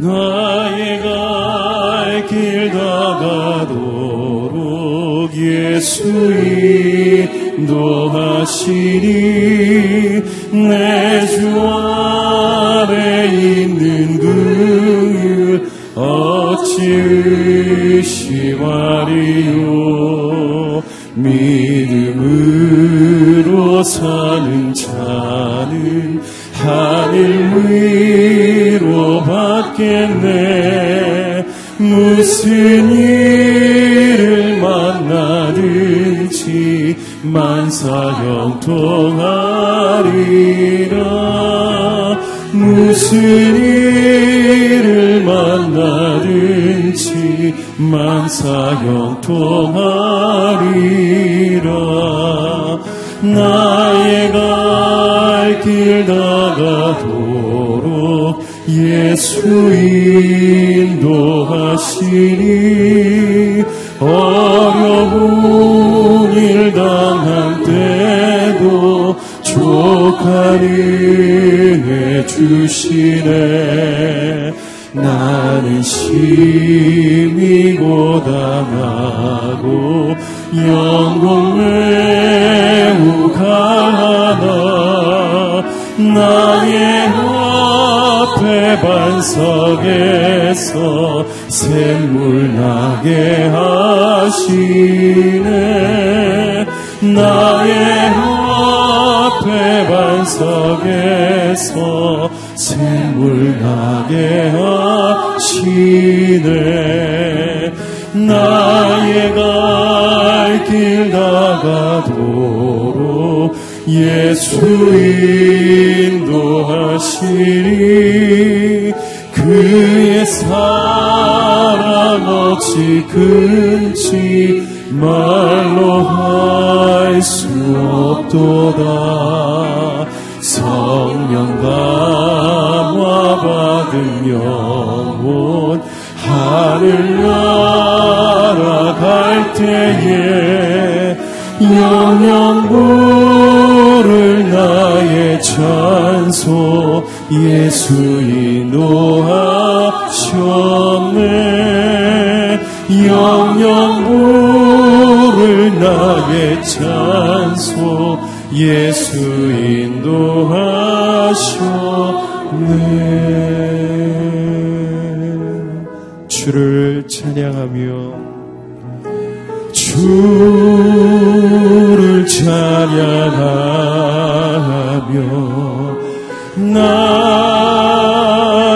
나의 갈길 다가도록 예수 인도하시니 내주 안에 있는 그 어찌 의심 하다 나의 앞에 반석에서 샘물 나게 하시네. 나의 앞에 반석에서 샘물 나게 하시네. 나의 갈길 다가도 록 예수 인도하시니 그의 사랑 어찌 큰지 말로 할 수 없도다. 성령 감화 받은 영혼 하늘나라 갈 때에 영영 부를 나의 찬소 예수 인도하셨네. 영영 부를 나의 찬소 예수 인도하셨네. 주를 찬양하며 주를 찬양하며 나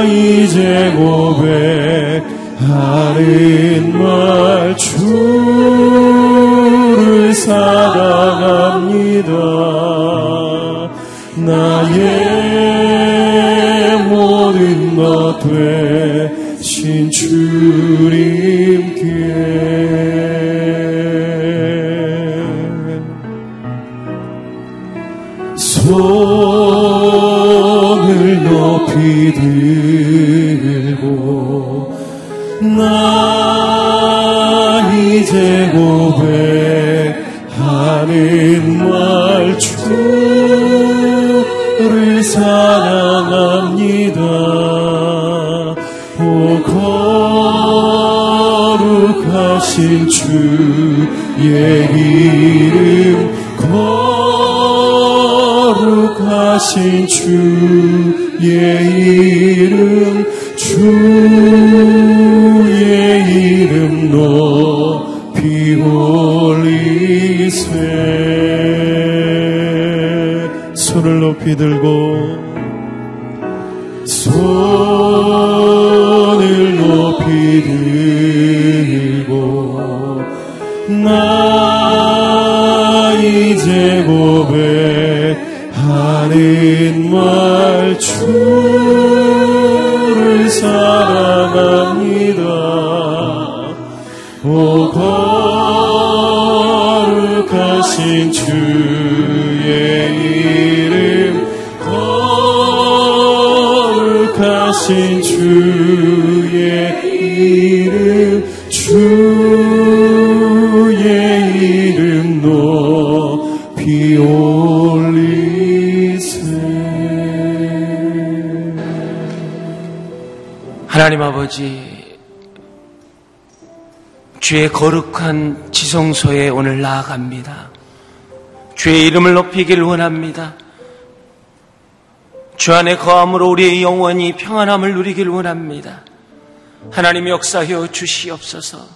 이제 고백하는 말 주를 사랑합니다. 나의 모든 것 되신 주님 하신 주의 이름 주의 이름 높이 올리세 하나님 아버지, 주의 거룩한 지성소에 오늘 나아갑니다. 주의 이름을 높이기를 원합니다. 주 안에 거함으로 우리의 영원히 평안함을 누리기를 원합니다. 하나님 역사하여 주시옵소서.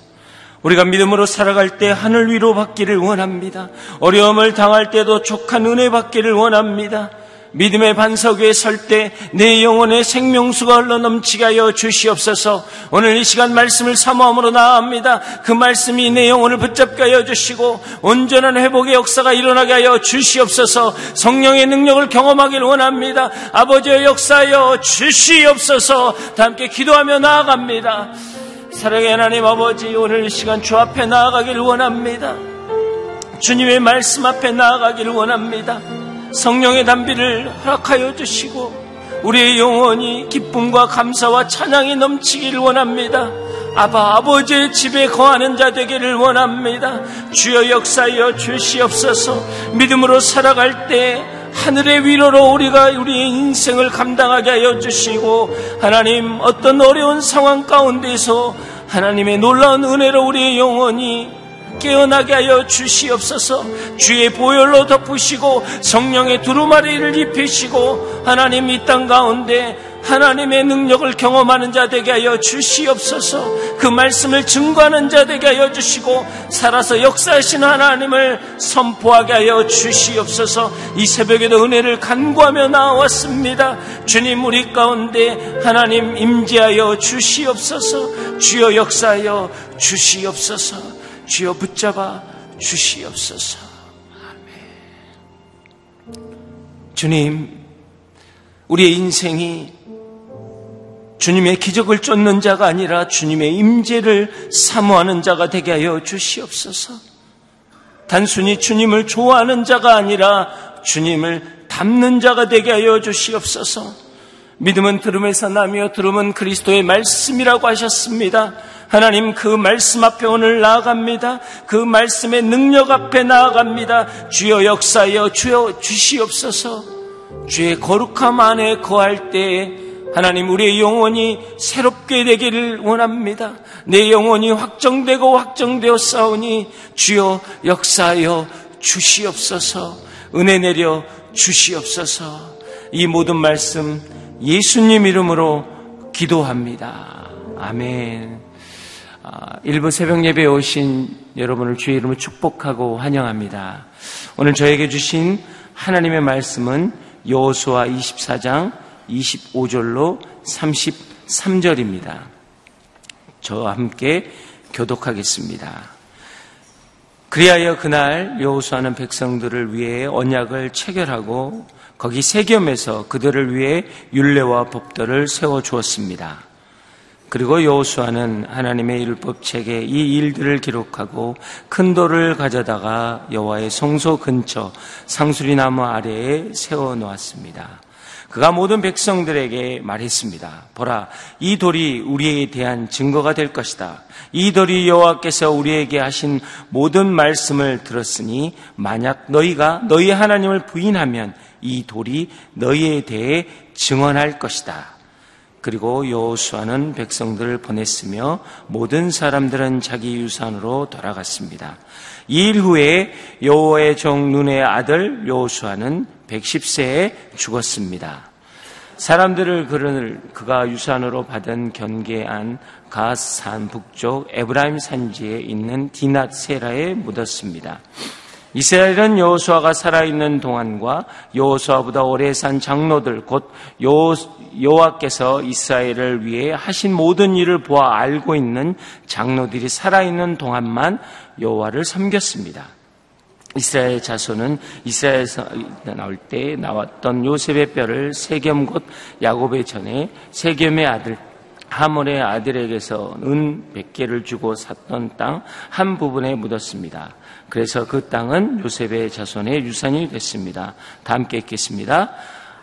우리가 믿음으로 살아갈 때 하늘 위로 받기를 원합니다. 어려움을 당할 때도 족한 은혜 받기를 원합니다. 믿음의 반석 위에 설 때 내 영혼의 생명수가 흘러 넘치게 하여 주시옵소서 오늘 이 시간 말씀을 사모함으로 나아갑니다. 그 말씀이 내 영혼을 붙잡게 하여 주시고 온전한 회복의 역사가 일어나게 하여 주시옵소서 성령의 능력을 경험하기를 원합니다. 아버지의 역사하여 주시옵소서 다 함께 기도하며 나아갑니다. 사랑의 하나님 아버지 오늘 이 시간 주 앞에 나아가기를 원합니다. 주님의 말씀 앞에 나아가기를 원합니다. 성령의 담비를 허락하여 주시고 우리의 영혼이 기쁨과 감사와 찬양이 넘치기를 원합니다. 아바 아버지의 집에 거하는 자 되기를 원합니다. 주여 역사여 주시옵소서 믿음으로 살아갈 때 하늘의 위로로 우리가 우리의 인생을 감당하게 하여 주시고 하나님 어떤 어려운 상황 가운데서 하나님의 놀라운 은혜로 우리의 영혼이 깨어나게 하여 주시옵소서. 주의 보혈로 덮으시고 성령의 두루마리를 입히시고 하나님 이 땅 가운데 하나님의 능력을 경험하는 자 되게 하여 주시옵소서. 그 말씀을 증거하는 자 되게 하여 주시고 살아서 역사하시는 하나님을 선포하게 하여 주시옵소서. 이 새벽에도 은혜를 간구하며 나왔습니다. 주님 우리 가운데 하나님 임재하여 주시옵소서. 주여 역사하여 주시옵소서 주여 붙잡아 주시옵소서. 주님, 우리의 인생이 주님의 기적을 쫓는 자가 아니라 주님의 임재를 사모하는 자가 되게 하여 주시옵소서. 단순히 주님을 좋아하는 자가 아니라 주님을 닮는 자가 되게 하여 주시옵소서. 믿음은 들음에서 나며 들음은 그리스도의 말씀이라고 하셨습니다. 하나님 그 말씀 앞에 오늘 나아갑니다. 그 말씀의 능력 앞에 나아갑니다. 주여 역사여 주여 주시옵소서. 주의 거룩함 안에 거할 때에 하나님 우리의 영혼이 새롭게 되기를 원합니다. 내 영혼이 확정되고 확정되어 싸우니 주여 역사하여 주시옵소서. 은혜 내려 주시옵소서. 이 모든 말씀 예수님 이름으로 기도합니다. 아멘. 아, 일부 새벽 예배에 오신 여러분을 주의 이름으로 축복하고 환영합니다. 오늘 저에게 주신 하나님의 말씀은 여호수아 24장 25절로 33절입니다. 저와 함께 교독하겠습니다. 그리하여 그날 여호수아는 백성들을 위해 언약을 체결하고 거기 세겜에서 그들을 위해 율례와 법도를 세워 주었습니다. 그리고 여호수아는 하나님의 율법책에 이 일들을 기록하고 큰 돌을 가져다가 여호와의 성소 근처 상수리 나무 아래에 세워 놓았습니다. 그가 모든 백성들에게 말했습니다. 보라, 이 돌이 우리에 대한 증거가 될 것이다. 이 돌이 여호와께서 우리에게 하신 모든 말씀을 들었으니 만약 너희가 너희 하나님을 부인하면 이 돌이 너희에 대해 증언할 것이다. 그리고 여호수아는 백성들을 보냈으며 모든 사람들은 자기 유산으로 돌아갔습니다. 이 일 후에 여호와의 종 눈의 아들 여호수아는 110세에 죽었습니다. 사람들을 그를 그가 유산으로 받은 견계안 가산 북쪽 에브라임 산지에 있는 디낫 세라에 묻었습니다. 이스라엘은 여호수아가 살아있는 동안과 여호수아보다 오래 산 장로들 곧 여호와께서 이스라엘을 위해 하신 모든 일을 보아 알고 있는 장로들이 살아있는 동안만 여호와를 섬겼습니다. 이스라엘 자손은 이스라엘에서 나올 때 나왔던 요셉의 뼈를 세겜 곧 야곱의 전에 세겜의 아들 하몰의 아들에게서 은 100개를 주고 샀던 땅 한 부분에 묻었습니다. 그래서 그 땅은 요셉의 자손의 유산이 됐습니다. 다 함께 읽겠습니다.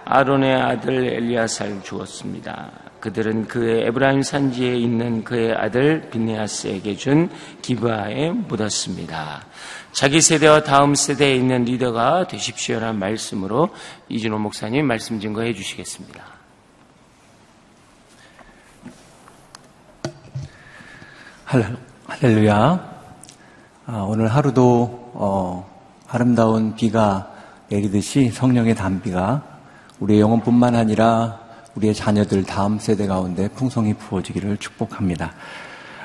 아론의 아들 엘리아사를 주었습니다. 그들은 그의 에브라임 산지에 있는 그의 아들 비네아스에게 준 기브아에 묻었습니다. 자기 세대와 다음 세대에 있는 리더가 되십시오라는 말씀으로 이준호 목사님 말씀 증거해 주시겠습니다. 할렐루야. 아, 오늘 하루도 어, 아름다운 비가 내리듯이 성령의 단비가 우리의 영혼뿐만 아니라 우리의 자녀들 다음 세대 가운데 풍성히 부어지기를 축복합니다.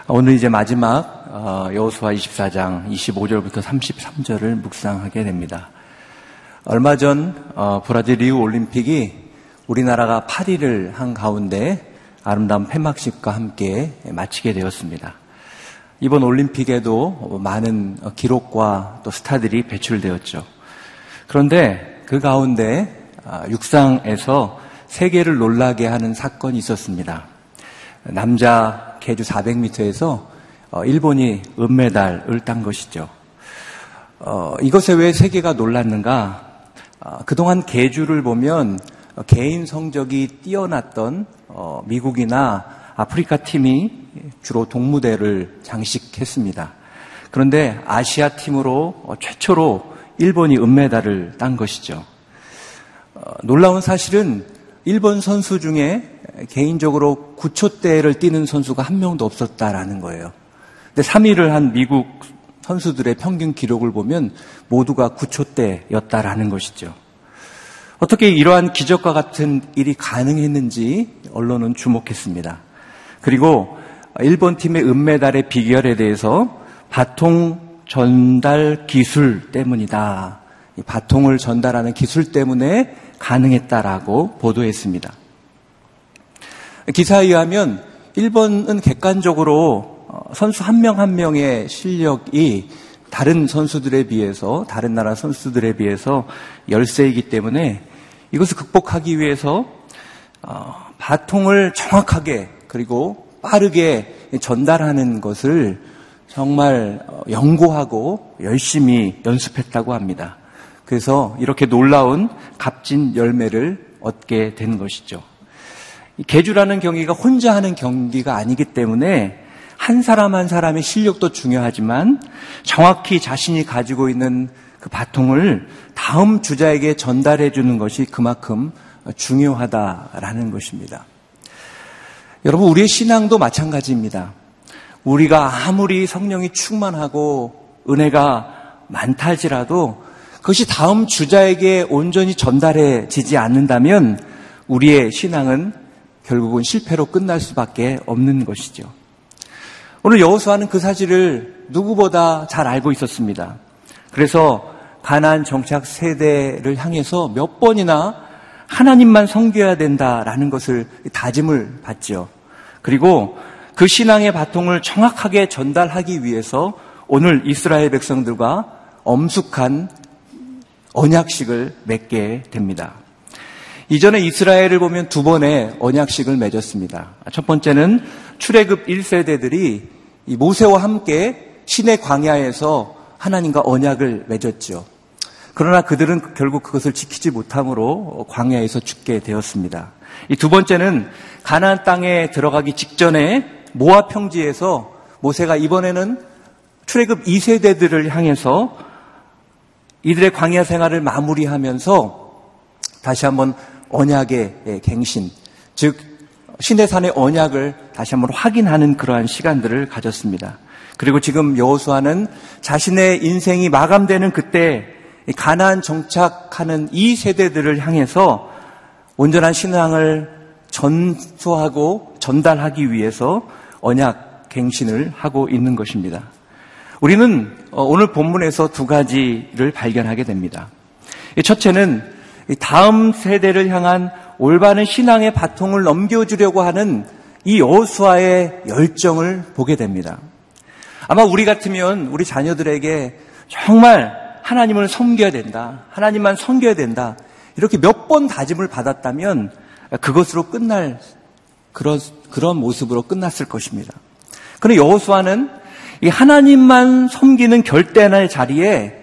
오늘 이제 마지막 어, 여호수아 24장 25절부터 33절을 묵상하게 됩니다. 얼마 전 어, 브라질 리우 올림픽이 우리나라가 8위를 한 가운데 아름다운 폐막식과 함께 마치게 되었습니다. 이번 올림픽에도 많은 기록과 또 스타들이 배출되었죠. 그런데 그 가운데 아, 육상에서 세계를 놀라게 하는 사건이 있었습니다. 남자 계주 400m에서 어, 일본이 은메달을 딴 것이죠. 어, 이것에 왜 세계가 놀랐는가? 어, 그동안 계주를 보면 개인 성적이 뛰어났던 어, 미국이나 아프리카 팀이 주로 동무대를 장식했습니다. 그런데 아시아 팀으로 어, 최초로 일본이 은메달을 딴 것이죠. 어, 놀라운 사실은 일본 선수 중에 개인적으로 9초대를 뛰는 선수가 한 명도 없었다라는 거예요. 근데 3위를 한 미국 선수들의 평균 기록을 보면 모두가 9초대였다라는 것이죠. 어떻게 이러한 기적과 같은 일이 가능했는지 언론은 주목했습니다. 그리고 일본 팀의 은메달의 비결에 대해서 바통 전달 기술 때문이다. 바통을 전달하는 기술 때문에 가능했다라고 보도했습니다. 기사에 의하면 일본은 객관적으로 어, 선수 한 명한 한 명의 실력이 다른 선수들에 비해서 다른 나라 선수들에 비해서 열세이기 때문에 이것을 극복하기 위해서 어, 바통을 정확하게 그리고 빠르게 전달하는 것을 정말 어, 연구하고 열심히 연습했다고 합니다. 그래서 이렇게 놀라운 값진 열매를 얻게 된 것이죠. 개주라는 경기가 혼자 하는 경기가 아니기 때문에 한 사람 한 사람의 실력도 중요하지만 정확히 자신이 가지고 있는 그 바통을 다음 주자에게 전달해 주는 것이 그만큼 중요하다라는 것입니다. 여러분, 우리의 신앙도 마찬가지입니다. 우리가 아무리 성령이 충만하고 은혜가 많다 할지라도 그것이 다음 주자에게 온전히 전달해지지 않는다면 우리의 신앙은 결국은 실패로 끝날 수밖에 없는 것이죠. 오늘 여호수아는 그 사실을 누구보다 잘 알고 있었습니다. 그래서 가난 정착 세대를 향해서 몇 번이나 하나님만 섬겨야 된다라는 것을 다짐을 받죠. 그리고 그 신앙의 바통을 정확하게 전달하기 위해서 오늘 이스라엘 백성들과 엄숙한 언약식을 맺게 됩니다. 이전에 이스라엘을 보면 두 번의 언약식을 맺었습니다. 첫 번째는 출애굽 1세대들이 모세와 함께 신의 광야에서 하나님과 언약을 맺었죠. 그러나 그들은 결국 그것을 지키지 못함으로 광야에서 죽게 되었습니다. 이 두 번째는 가나안 땅에 들어가기 직전에 모압 평지에서 모세가 이번에는 출애굽 2세대들을 향해서 이들의 광야 생활을 마무리하면서 다시 한번 언약의 갱신, 즉 신의 산의 언약을 다시 한번 확인하는 그러한 시간들을 가졌습니다. 그리고 지금 여호수아는 자신의 인생이 마감되는 그때 가나안 정착하는 이 세대들을 향해서 온전한 신앙을 전수하고 전달하기 위해서 언약 갱신을 하고 있는 것입니다. 우리는 어, 오늘 본문에서 두 가지를 발견하게 됩니다. 첫째는 다음 세대를 향한 올바른 신앙의 바통을 넘겨주려고 하는 이 여호수아의 열정을 보게 됩니다. 아마 우리 같으면 우리 자녀들에게 정말 하나님을 섬겨야 된다. 하나님만 섬겨야 된다. 이렇게 몇 번 다짐을 받았다면 그것으로 끝날 그런 그런 모습으로 끝났을 것입니다. 그런데 여호수아는 이 하나님만 섬기는 결단의 자리에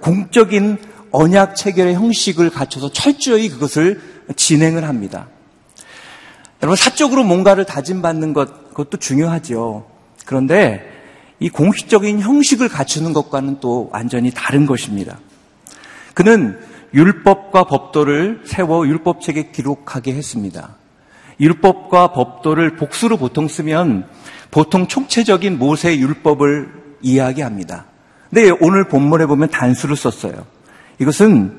공적인 언약 체결의 형식을 갖춰서 철저히 그것을 진행을 합니다. 여러분 사적으로 뭔가를 다짐받는 것 그것도 중요하죠. 그런데 이 공식적인 형식을 갖추는 것과는 또 완전히 다른 것입니다. 그는 율법과 법도를 세워 율법책에 기록하게 했습니다. 율법과 법도를 복수로 보통 쓰면 보통 총체적인 모세 율법을 이야기합니다. 근데 오늘 본문에 보면 단수를 썼어요. 이것은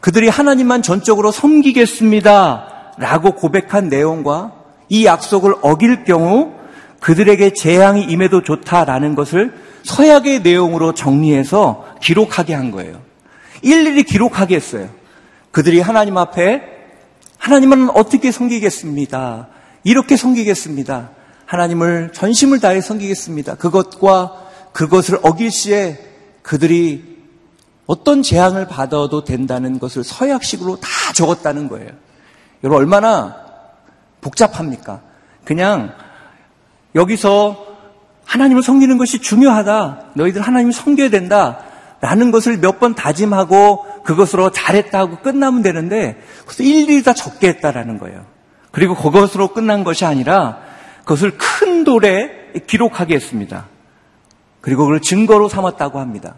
그들이 하나님만 전적으로 섬기겠습니다. 라고 고백한 내용과 이 약속을 어길 경우 그들에게 재앙이 임해도 좋다라는 것을 서약의 내용으로 정리해서 기록하게 한 거예요. 일일이 기록하게 했어요. 그들이 하나님 앞에 하나님은 어떻게 섬기겠습니다. 이렇게 섬기겠습니다. 하나님을 전심을 다해 섬기겠습니다. 그것과 그것을 어길 시에 그들이 어떤 재앙을 받아도 된다는 것을 서약식으로 다 적었다는 거예요. 여러분 얼마나 복잡합니까? 그냥 여기서 하나님을 섬기는 것이 중요하다. 너희들 하나님을 섬겨야 된다. 라는 것을 몇 번 다짐하고 그것으로 잘했다고 끝나면 되는데 그것을 일일이 다 적게 했다라는 거예요. 그리고 그것으로 끝난 것이 아니라 그것을 큰 돌에 기록하게 했습니다. 그리고 그걸 증거로 삼았다고 합니다.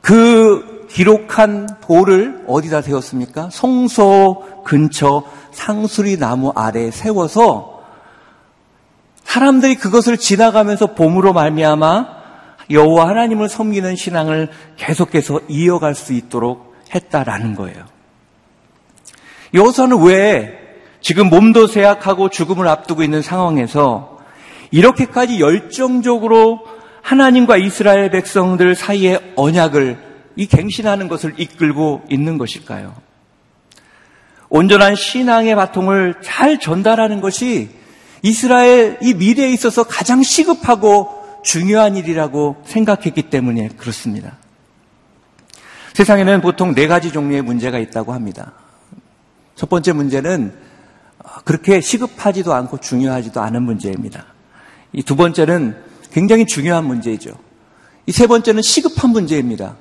그 기록한 돌을 어디다 세웠습니까? 성소 근처 상수리 나무 아래에 세워서 사람들이 그것을 지나가면서 봄으로 말미암아 여호와 하나님을 섬기는 신앙을 계속해서 이어갈 수 있도록 했다라는 거예요. 여호수아는 왜 지금 몸도 쇠약하고 죽음을 앞두고 있는 상황에서 이렇게까지 열정적으로 하나님과 이스라엘 백성들 사이의 언약을 이 갱신하는 것을 이끌고 있는 것일까요? 온전한 신앙의 바통을 잘 전달하는 것이 이스라엘 이 미래에 있어서 가장 시급하고 중요한 일이라고 생각했기 때문에 그렇습니다. 세상에는 보통 네 가지 종류의 문제가 있다고 합니다. 첫 번째 문제는 그렇게 시급하지도 않고 중요하지도 않은 문제입니다. 이 두 번째는 굉장히 중요한 문제이죠. 이 세 번째는 시급한 문제입니다.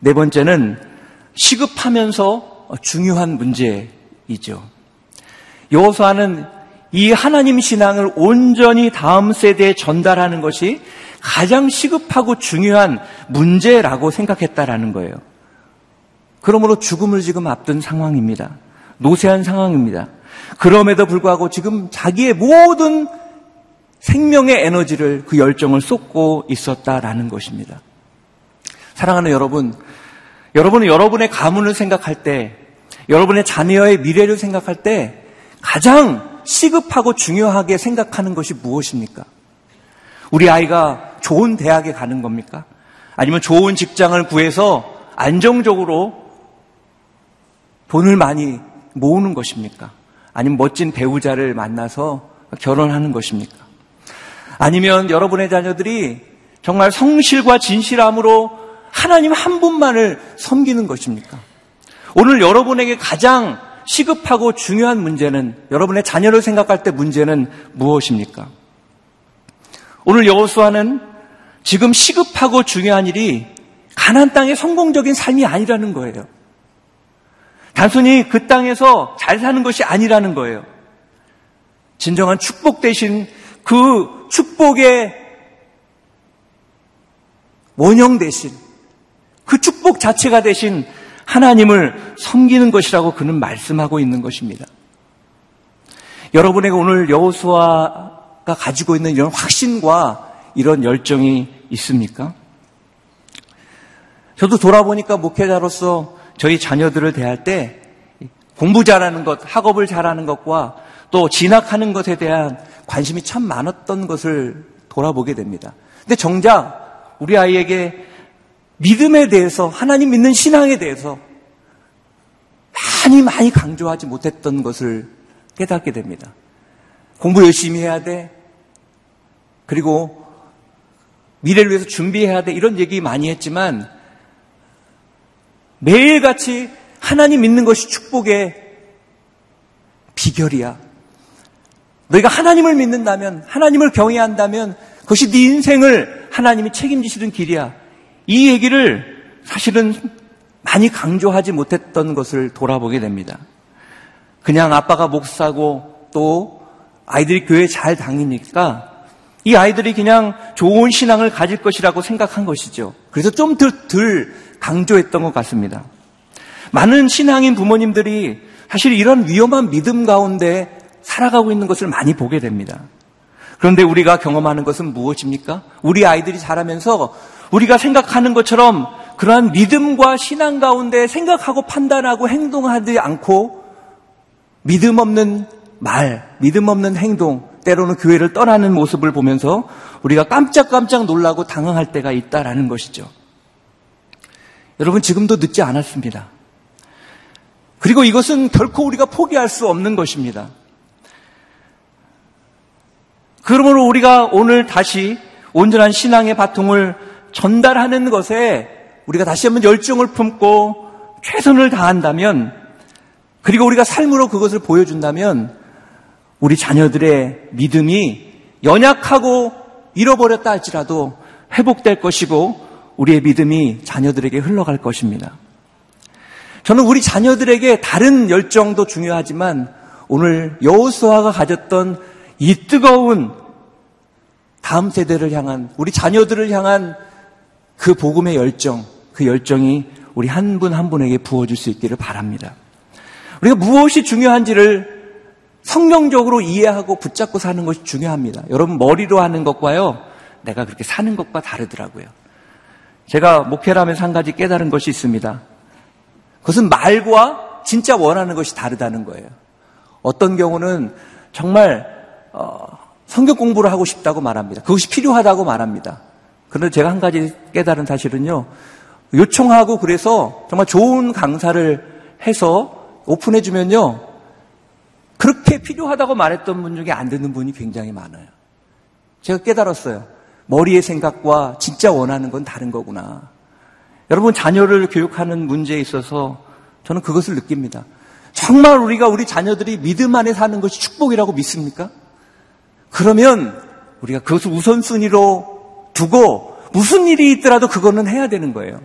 네 번째는 시급하면서 중요한 문제이죠. 여호수아는 이 하나님 신앙을 온전히 다음 세대에 전달하는 것이 가장 시급하고 중요한 문제라고 생각했다라는 거예요. 그러므로 죽음을 지금 앞둔 상황입니다. 노쇠한 상황입니다. 그럼에도 불구하고 지금 자기의 모든 생명의 에너지를 그 열정을 쏟고 있었다라는 것입니다. 사랑하는 여러분, 여러분은 여러분의 가문을 생각할 때, 여러분의 자녀의 미래를 생각할 때 가장 시급하고 중요하게 생각하는 것이 무엇입니까? 우리 아이가 좋은 대학에 가는 겁니까? 아니면 좋은 직장을 구해서 안정적으로 돈을 많이 모으는 것입니까? 아니면 멋진 배우자를 만나서 결혼하는 것입니까? 아니면 여러분의 자녀들이 정말 성실과 진실함으로 하나님 한 분만을 섬기는 것입니까? 오늘 여러분에게 가장 시급하고 중요한 문제는 여러분의 자녀를 생각할 때 문제는 무엇입니까? 오늘 여호수아는 지금 시급하고 중요한 일이 가난 땅의 성공적인 삶이 아니라는 거예요. 단순히 그 땅에서 잘 사는 것이 아니라는 거예요. 진정한 축복 대신 그 축복의 원형 대신 그 축복 자체가 대신 하나님을 섬기는 것이라고 그는 말씀하고 있는 것입니다. 여러분에게 오늘 여호수아가 가지고 있는 이런 확신과 이런 열정이 있습니까? 저도 돌아보니까 목회자로서 저희 자녀들을 대할 때 공부 잘하는 것, 학업을 잘하는 것과 또 진학하는 것에 대한 관심이 참 많았던 것을 돌아보게 됩니다. 근데 정작 우리 아이에게 믿음에 대해서, 하나님 믿는 신앙에 대해서 많이 많이 강조하지 못했던 것을 깨닫게 됩니다. 공부 열심히 해야 돼. 그리고 미래를 위해서 준비해야 돼. 이런 얘기 많이 했지만 매일같이 하나님 믿는 것이 축복의 비결이야. 너희가 하나님을 믿는다면, 하나님을 경외한다면 그것이 네 인생을 하나님이 책임지시는 길이야. 이 얘기를 사실은 많이 강조하지 못했던 것을 돌아보게 됩니다. 그냥 아빠가 목사고 또 아이들이 교회 잘 다니니까 이 아이들이 그냥 좋은 신앙을 가질 것이라고 생각한 것이죠. 그래서 좀더덜 강조했던 것 같습니다. 많은 신앙인 부모님들이 사실 이런 위험한 믿음 가운데 살아가고 있는 것을 많이 보게 됩니다. 그런데 우리가 경험하는 것은 무엇입니까? 우리 아이들이 자라면서 우리가 생각하는 것처럼 그러한 믿음과 신앙 가운데 생각하고 판단하고 행동하지 않고 믿음 없는 말, 믿음 없는 행동, 때로는 교회를 떠나는 모습을 보면서 우리가 깜짝깜짝 놀라고 당황할 때가 있다라는 것이죠. 여러분, 지금도 늦지 않았습니다. 그리고 이것은 결코 우리가 포기할 수 없는 것입니다. 그러므로 우리가 오늘 다시 온전한 신앙의 바통을 전달하는 것에 우리가 다시 한번 열정을 품고 최선을 다한다면 그리고 우리가 삶으로 그것을 보여준다면 우리 자녀들의 믿음이 연약하고 잃어버렸다 할지라도 회복될 것이고 우리의 믿음이 자녀들에게 흘러갈 것입니다. 저는 우리 자녀들에게 다른 열정도 중요하지만 오늘 여호수아가 가졌던 이 뜨거운 다음 세대를 향한 우리 자녀들을 향한 그 복음의 열정, 그 열정이 우리 한 분한 한 분에게 부어줄 수 있기를 바랍니다. 우리가 무엇이 중요한지를 성경적으로 이해하고 붙잡고 사는 것이 중요합니다. 여러분 머리로 하는 것과요, 내가 그렇게 사는 것과 다르더라고요. 제가 목회를 하면서 한 가지 깨달은 것이 있습니다. 그것은 말과 진짜 원하는 것이 다르다는 거예요. 어떤 경우는 정말 어, 성경 공부를 하고 싶다고 말합니다. 그것이 필요하다고 말합니다. 그런데 제가 한 가지 깨달은 사실은요. 요청하고 그래서 정말 좋은 강사를 해서 오픈해 주면요. 그렇게 필요하다고 말했던 분 중에 안 듣는 분이 굉장히 많아요. 제가 깨달았어요. 머리의 생각과 진짜 원하는 건 다른 거구나. 여러분, 자녀를 교육하는 문제에 있어서 저는 그것을 느낍니다. 정말 우리가 우리 자녀들이 믿음 안에 사는 것이 축복이라고 믿습니까? 그러면 우리가 그것을 우선순위로 두고 무슨 일이 있더라도 그거는 해야 되는 거예요.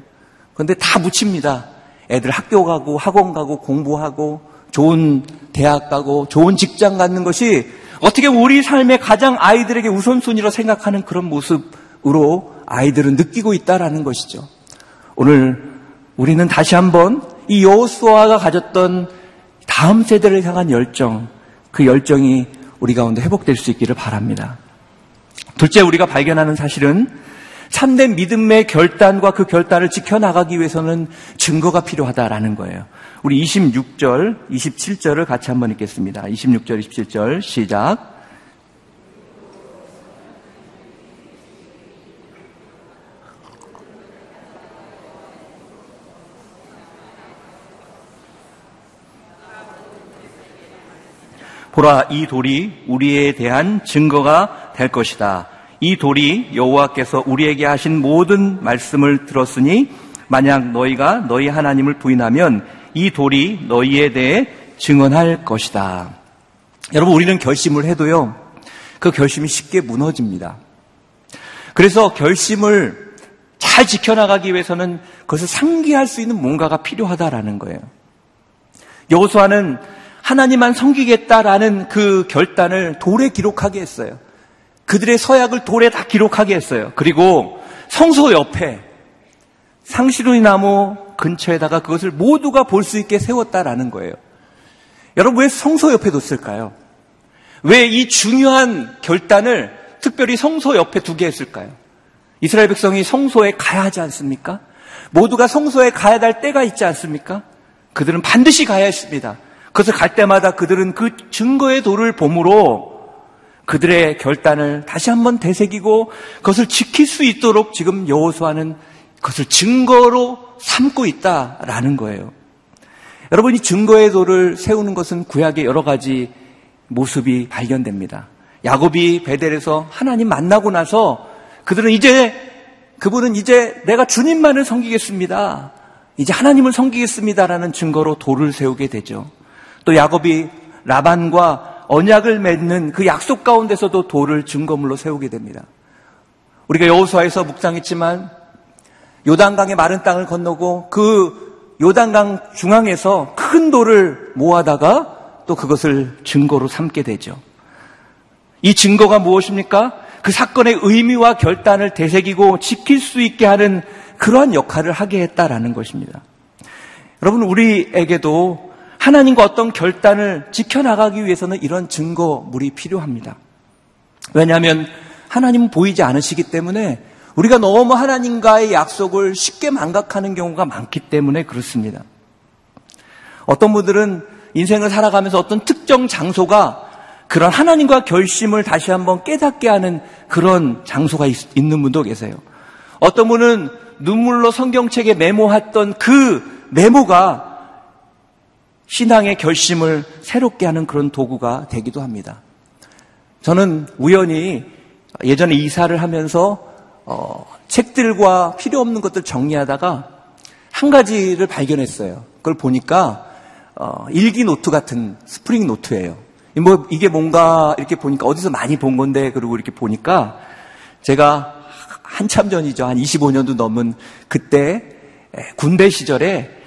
그런데 다 묻힙니다. 애들 학교 가고 학원 가고 공부하고 좋은 대학 가고 좋은 직장 갖는 것이 어떻게 우리 삶의 가장 아이들에게 우선순위로 생각하는 그런 모습으로 아이들은 느끼고 있다라는 것이죠. 오늘 우리는 다시 한번 이 여호수아가 가졌던 다음 세대를 향한 열정, 그 열정이 우리 가운데 회복될 수 있기를 바랍니다. 둘째 우리가 발견하는 사실은 참된 믿음의 결단과 그 결단을 지켜나가기 위해서는 증거가 필요하다라는 거예요. 우리 26절, 27절을 같이 한번 읽겠습니다. 26절, 27절 시작. 보라 이 돌이 우리에 대한 증거가 될 것이다. 이 돌이 여호와께서 우리에게 하신 모든 말씀을 들었으니 만약 너희가 너희 하나님을 부인하면 이 돌이 너희에 대해 증언할 것이다. 여러분 우리는 결심을 해도요. 그 결심이 쉽게 무너집니다. 그래서 결심을 잘 지켜나가기 위해서는 그것을 상기할 수 있는 뭔가가 필요하다라는 거예요. 여호수아는 하나님만 섬기겠다라는 그 결단을 돌에 기록하게 했어요. 그들의 서약을 돌에 다 기록하게 했어요. 그리고 성소 옆에 상시루이 나무 근처에다가 그것을 모두가 볼 수 있게 세웠다라는 거예요. 여러분 왜 성소 옆에 뒀을까요? 왜 이 중요한 결단을 특별히 성소 옆에 두게 했을까요? 이스라엘 백성이 성소에 가야 하지 않습니까? 모두가 성소에 가야 할 때가 있지 않습니까? 그들은 반드시 가야 했습니다. 그것을 갈 때마다 그들은 그 증거의 돌을 봄으로 그들의 결단을 다시 한번 되새기고 그것을 지킬 수 있도록 지금 여호수아는 그것을 증거로 삼고 있다라는 거예요. 여러분 이 증거의 돌을 세우는 것은 구약의 여러 가지 모습이 발견됩니다. 야곱이 베델에서 하나님 만나고 나서 그들은 이제 그분은 이제 내가 주님만을 섬기겠습니다. 이제 하나님을 섬기겠습니다라는 증거로 돌을 세우게 되죠. 또 야곱이 라반과 언약을 맺는 그 약속 가운데서도 돌을 증거물로 세우게 됩니다. 우리가 여호수아에서 묵상했지만 요단강의 마른 땅을 건너고 그 요단강 중앙에서 큰 돌을 모아다가 또 그것을 증거로 삼게 되죠. 이 증거가 무엇입니까? 그 사건의 의미와 결단을 되새기고 지킬 수 있게 하는 그러한 역할을 하게 했다라는 것입니다. 여러분, 우리에게도 하나님과 어떤 결단을 지켜나가기 위해서는 이런 증거물이 필요합니다. 왜냐하면 하나님은 보이지 않으시기 때문에 우리가 너무 하나님과의 약속을 쉽게 망각하는 경우가 많기 때문에 그렇습니다. 어떤 분들은 인생을 살아가면서 어떤 특정 장소가 그런 하나님과 결심을 다시 한번 깨닫게 하는 그런 장소가 있, 는 분도 계세요. 어떤 분은 눈물로 성경책에 메모했던 그 메모가 신앙의 결심을 새롭게 하는 그런 도구가 되기도 합니다. 저는 우연히 예전에 이사를 하면서 어, 책들과 필요 없는 것들 정리하다가 한 가지를 발견했어요. 그걸 보니까 어, 일기 노트 같은 스프링 노트예요. 뭐 이게 뭔가 이렇게 보니까 어디서 많이 본 건데 그리고 이렇게 보니까 제가 한참 전이죠. 한 25년도 넘은 그때 군대 시절에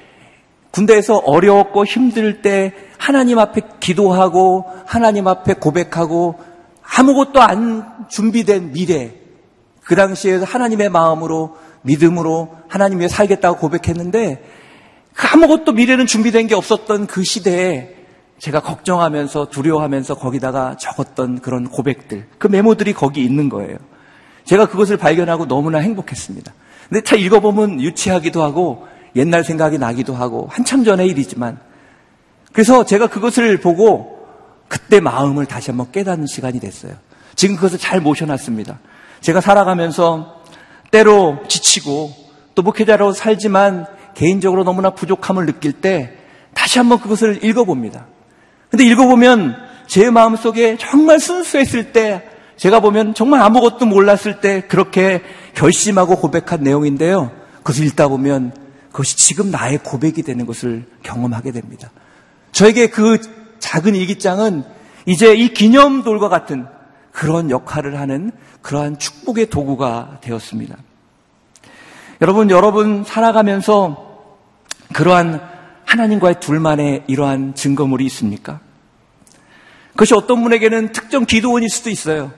군대에서 어려웠고 힘들 때 하나님 앞에 기도하고 하나님 앞에 고백하고 아무것도 안 준비된 미래 그 당시에 하나님의 마음으로 믿음으로 하나님 위해 살겠다고 고백했는데 아무것도 미래는 준비된 게 없었던 그 시대에 제가 걱정하면서 두려워하면서 거기다가 적었던 그런 고백들, 그 메모들이 거기 있는 거예요. 제가 그것을 발견하고 너무나 행복했습니다. 근데 다 읽어보면 유치하기도 하고 옛날 생각이 나기도 하고 한참 전의 일이지만 그래서 제가 그것을 보고 그때 마음을 다시 한번 깨닫는 시간이 됐어요. 지금 그것을 잘 모셔놨습니다. 제가 살아가면서 때로 지치고 또 목회자로 살지만 개인적으로 너무나 부족함을 느낄 때 다시 한번 그것을 읽어봅니다. 근데 읽어보면 제 마음속에 정말 순수했을 때 제가 보면 정말 아무것도 몰랐을 때 그렇게 결심하고 고백한 내용인데요. 그것을 읽다 보면 그것이 지금 나의 고백이 되는 것을 경험하게 됩니다. 저에게 그 작은 일기장은 이제 이 기념돌과 같은 그런 역할을 하는 그러한 축복의 도구가 되었습니다. 여러분, 여러분 살아가면서 그러한 하나님과의 둘만의 이러한 증거물이 있습니까? 그것이 어떤 분에게는 특정 기도원일 수도 있어요.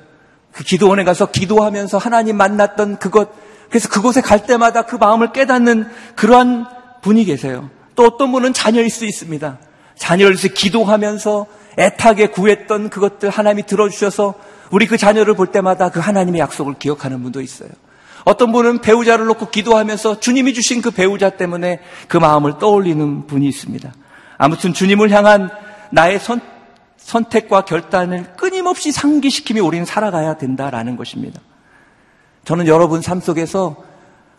그 기도원에 가서 기도하면서 하나님 만났던 그것, 그래서 그곳에 갈 때마다 그 마음을 깨닫는 그러한 분이 계세요. 또 어떤 분은 자녀일 수 있습니다. 자녀를 위해서 기도하면서 애타게 구했던 그것들 하나님이 들어주셔서 우리 그 자녀를 볼 때마다 그 하나님의 약속을 기억하는 분도 있어요. 어떤 분은 배우자를 놓고 기도하면서 주님이 주신 그 배우자 때문에 그 마음을 떠올리는 분이 있습니다. 아무튼 주님을 향한 나의 선, 선택과 결단을 끊임없이 상기시키며 우리는 살아가야 된다라는 것입니다. 저는 여러분 삶 속에서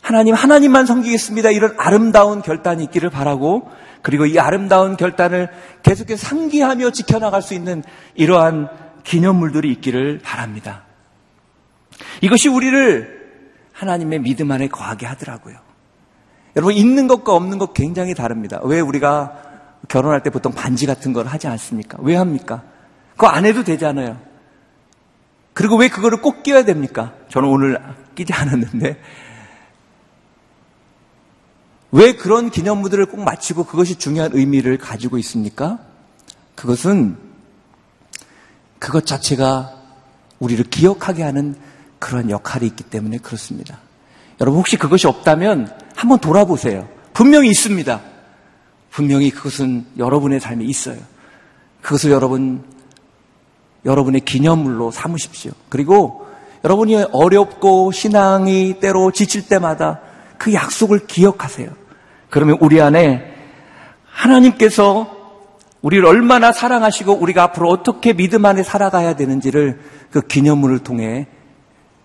하나님, 하나님만 섬기겠습니다. 이런 아름다운 결단이 있기를 바라고 그리고 이 아름다운 결단을 계속해서 상기하며 지켜나갈 수 있는 이러한 기념물들이 있기를 바랍니다. 이것이 우리를 하나님의 믿음 안에 거하게 하더라고요. 여러분, 있는 것과 없는 것 굉장히 다릅니다. 왜 우리가 결혼할 때 보통 반지 같은 걸 하지 않습니까? 왜 합니까? 그거 안 해도 되잖아요. 그리고 왜 그거를 꼭 끼워야 됩니까? 저는 오늘 끼지 않았는데. 왜 그런 기념물들을 꼭 마치고 그것이 중요한 의미를 가지고 있습니까? 그것은 그것 자체가 우리를 기억하게 하는 그런 역할이 있기 때문에 그렇습니다. 여러분 혹시 그것이 없다면 한번 돌아보세요. 분명히 있습니다. 분명히 그것은 여러분의 삶에 있어요. 그것을 여러분, 여러분의 기념물로 삼으십시오. 그리고 여러분이 어렵고 신앙이 때로 지칠 때마다 그 약속을 기억하세요. 그러면 우리 안에 하나님께서 우리를 얼마나 사랑하시고 우리가 앞으로 어떻게 믿음 안에 살아가야 되는지를 그 기념물을 통해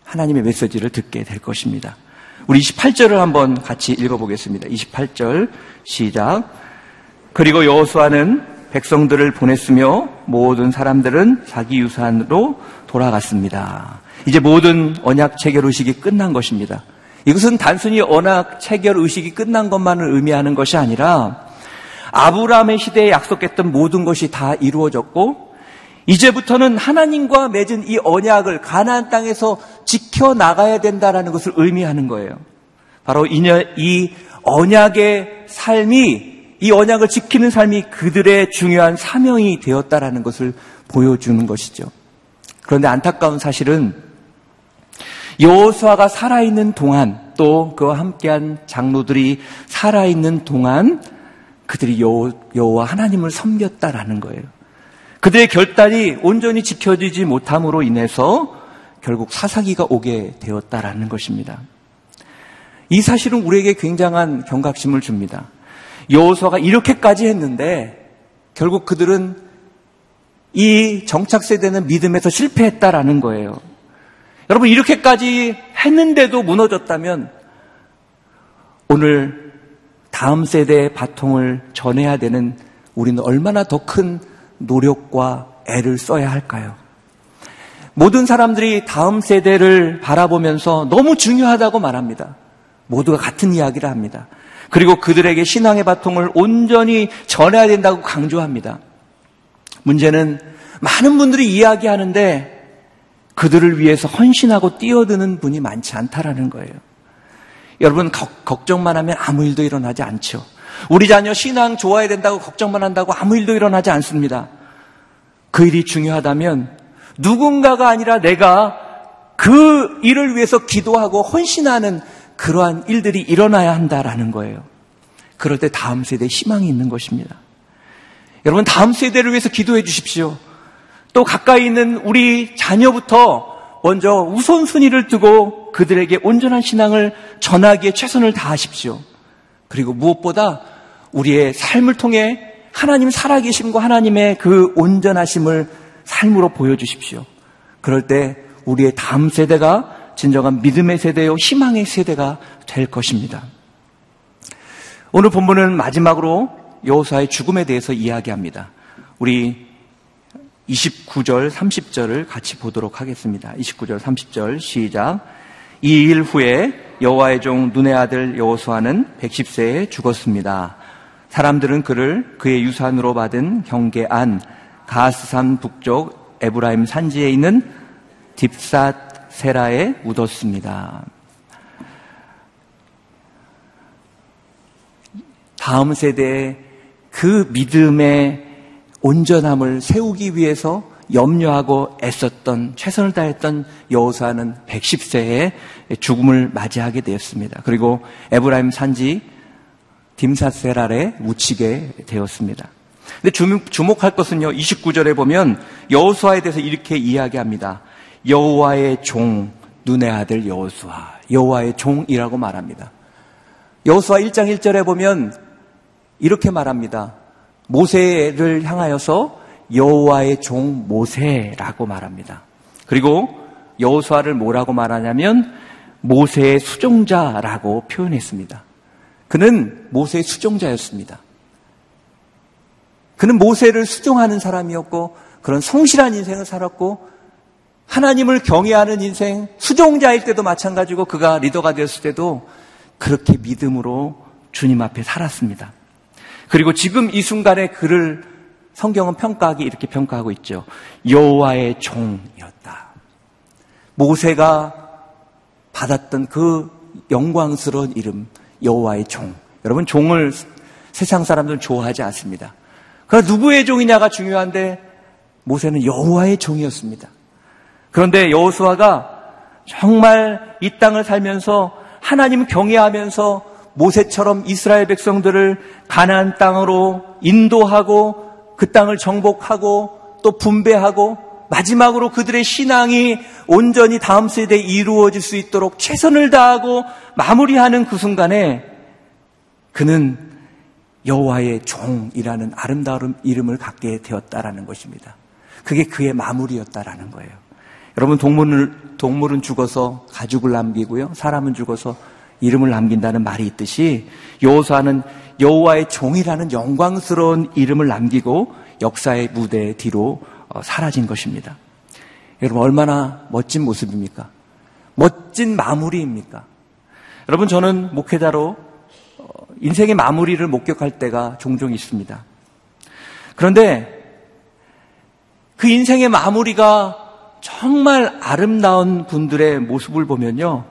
하나님의 메시지를 듣게 될 것입니다. 우리 28절을 한번 같이 읽어보겠습니다. 28절 시작. 그리고 여호수아는 백성들을 보냈으며 모든 사람들은 자기 유산으로 돌아갔습니다. 이제 모든 언약 체결 의식이 끝난 것입니다. 이것은 단순히 언약 체결 의식이 끝난 것만을 의미하는 것이 아니라 아브라함의 시대에 약속했던 모든 것이 다 이루어졌고 이제부터는 하나님과 맺은 이 언약을 가나안 땅에서 지켜 나가야 된다라는 것을 의미하는 거예요. 바로 이 언약의 삶이 이 언약을 지키는 삶이 그들의 중요한 사명이 되었다라는 것을 보여주는 것이죠. 그런데 안타까운 사실은 여호수아가 살아있는 동안 또 그와 함께한 장로들이 살아있는 동안 그들이 여호와 하나님을 섬겼다라는 거예요. 그들의 결단이 온전히 지켜지지 못함으로 인해서 결국 사사기가 오게 되었다라는 것입니다. 이 사실은 우리에게 굉장한 경각심을 줍니다. 여호수아가 이렇게까지 했는데 결국 그들은 이 정착 세대는 믿음에서 실패했다라는 거예요. 여러분 이렇게까지 했는데도 무너졌다면 오늘 다음 세대의 바통을 전해야 되는 우리는 얼마나 더 큰 노력과 애를 써야 할까요? 모든 사람들이 다음 세대를 바라보면서 너무 중요하다고 말합니다. 모두가 같은 이야기를 합니다. 그리고 그들에게 신앙의 바통을 온전히 전해야 된다고 강조합니다. 문제는 많은 분들이 이야기하는데 그들을 위해서 헌신하고 뛰어드는 분이 많지 않다라는 거예요. 여러분 걱정만 하면 아무 일도 일어나지 않죠. 우리 자녀 신앙 좋아야 된다고 걱정만 한다고 아무 일도 일어나지 않습니다. 그 일이 중요하다면 누군가가 아니라 내가 그 일을 위해서 기도하고 헌신하는 그러한 일들이 일어나야 한다라는 거예요. 그럴 때 다음 세대에 희망이 있는 것입니다. 여러분 다음 세대를 위해서 기도해 주십시오. 또 가까이 있는 우리 자녀부터 먼저 우선순위를 두고 그들에게 온전한 신앙을 전하기에 최선을 다하십시오. 그리고 무엇보다 우리의 삶을 통해 하나님 살아계심과 하나님의 그 온전하심을 삶으로 보여주십시오. 그럴 때 우리의 다음 세대가 진정한 믿음의 세대요, 희망의 세대가 될 것입니다. 오늘 본문은 마지막으로 여호사의 죽음에 대해서 이야기합니다. 우리 29절, 30절을 같이 보도록 하겠습니다. 29절, 30절 시작. 이 일 후에 여호와의 종 눈의 아들 여호수아는 110세에 죽었습니다. 사람들은 그를 그의 유산으로 받은 경계안 가스산 북쪽 에브라임 산지에 있는 딥삿 세라에 묻었습니다. 다음 세대의 그 믿음의 온전함을 세우기 위해서 염려하고 애썼던 최선을 다했던 여호사는 110세에 죽음을 맞이하게 되었습니다. 그리고 에브라임 산지 딤사세랄에 묻히게 되었습니다. 근데 주목, 할 것은요. 29절에 보면 여호수아에 대해서 이렇게 이야기합니다. 여호와의 종 눈의 아들 여호수아 여호와의 종이라고 말합니다. 여호수아 1장 1절에 보면 이렇게 말합니다. 모세를 향하여서 여호와의 종 모세라고 말합니다. 그리고 여호수아를 뭐라고 말하냐면 모세의 수종자라고 표현했습니다. 그는 모세의 수종자였습니다. 그는 모세를 수종하는 사람이었고 그런 성실한 인생을 살았고 하나님을 경외하는 인생, 수종자일 때도 마찬가지고 그가 리더가 되었을 때도 그렇게 믿음으로 주님 앞에 살았습니다. 그리고 지금 이 순간에 그를 성경은 평가하기 이렇게 평가하고 있죠. 여호와의 종이었다. 모세가 받았던 그 영광스러운 이름 여호와의 종. 여러분 종을 세상 사람들은 좋아하지 않습니다. 그러나 누구의 종이냐가 중요한데 모세는 여호와의 종이었습니다. 그런데 여호수아가 정말 이 땅을 살면서 하나님 경외하면서 모세처럼 이스라엘 백성들을 가나안 땅으로 인도하고 그 땅을 정복하고 또 분배하고 마지막으로 그들의 신앙이 온전히 다음 세대에 이루어질 수 있도록 최선을 다하고 마무리하는 그 순간에 그는 여호와의 종이라는 아름다운 이름을 갖게 되었다라는 것입니다. 그게 그의 마무리였다라는 거예요. 여러분 동물은 동물은 죽어서 가죽을 남기고요. 사람은 죽어서 이름을 남긴다는 말이 있듯이 여호수아는 여호와의 종이라는 영광스러운 이름을 남기고 역사의 무대 뒤로 어, 사라진 것입니다. 여러분 얼마나 멋진 모습입니까? 멋진 마무리입니까? 여러분 저는 목회자로 어, 인생의 마무리를 목격할 때가 종종 있습니다. 그런데 그 인생의 마무리가 정말 아름다운 분들의 모습을 보면요.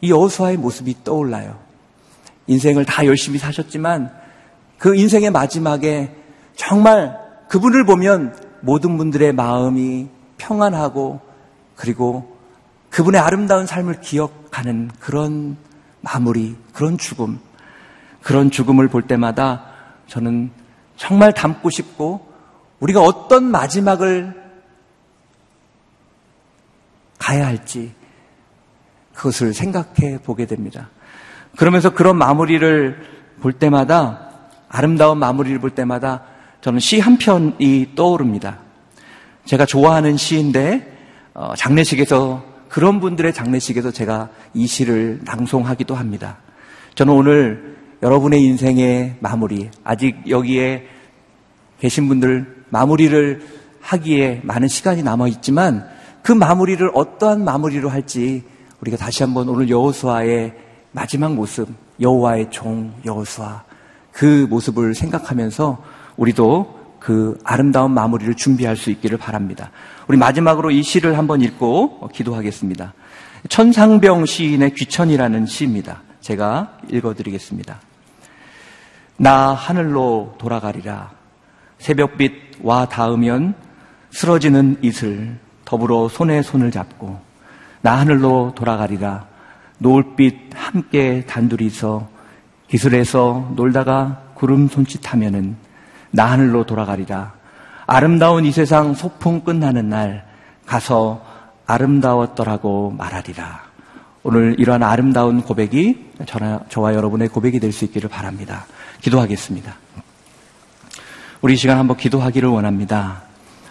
이 여호수아의 모습이 떠올라요. 인생을 다 열심히 사셨지만 그 인생의 마지막에 정말 그분을 보면 모든 분들의 마음이 평안하고 그리고 그분의 아름다운 삶을 기억하는 그런 마무리, 그런 죽음, 그런 죽음을 볼 때마다 저는 정말 담고 싶고 우리가 어떤 마지막을 가야 할지 그것을 생각해 보게 됩니다. 그러면서 그런 마무리를 볼 때마다 아름다운 마무리를 볼 때마다 저는 시 한 편이 떠오릅니다. 제가 좋아하는 시인데 어, 장례식에서 그런 분들의 장례식에서 제가 이 시를 낭송하기도 합니다. 저는 오늘 여러분의 인생의 마무리, 아직 여기에 계신 분들 마무리를 하기에 많은 시간이 남아 있지만 그 마무리를 어떠한 마무리로 할지 우리가 다시 한번 오늘 여호수아의 마지막 모습, 여호와의 종 여호수아 그 모습을 생각하면서 우리도 그 아름다운 마무리를 준비할 수 있기를 바랍니다. 우리 마지막으로 이 시를 한번 읽고 기도하겠습니다. 천상병 시인의 귀천이라는 시입니다. 제가 읽어드리겠습니다. 나 하늘로 돌아가리라. 새벽빛 와 닿으면 쓰러지는 이슬 더불어 손에 손을 잡고 나 하늘로 돌아가리라. 노을빛 함께 단둘이서 기술에서 놀다가 구름 손짓하면은 나 하늘로 돌아가리라. 아름다운 이 세상 소풍 끝나는 날 가서 아름다웠더라고 말하리라. 오늘 이러한 아름다운 고백이 저와 여러분의 고백이 될 수 있기를 바랍니다. 기도하겠습니다. 우리 시간 한번 기도하기를 원합니다.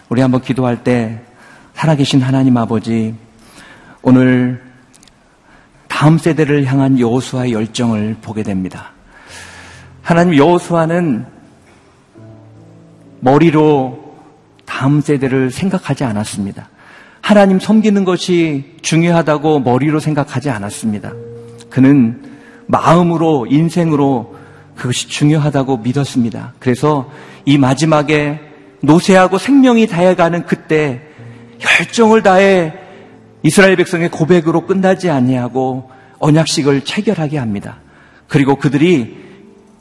우리 한번 기도할 때 살아계신 하나님 아버지 오늘 다음 세대를 향한 여호수아의 열정을 보게 됩니다. 하나님 여호수아는 머리로 다음 세대를 생각하지 않았습니다. 하나님 섬기는 것이 중요하다고 머리로 생각하지 않았습니다. 그는 마음으로, 인생으로 그것이 중요하다고 믿었습니다. 그래서 이 마지막에 노쇠하고 생명이 다해가는 그때 열정을 다해 이스라엘 백성의 고백으로 끝나지 아니하고 언약식을 체결하게 합니다. 그리고 그들이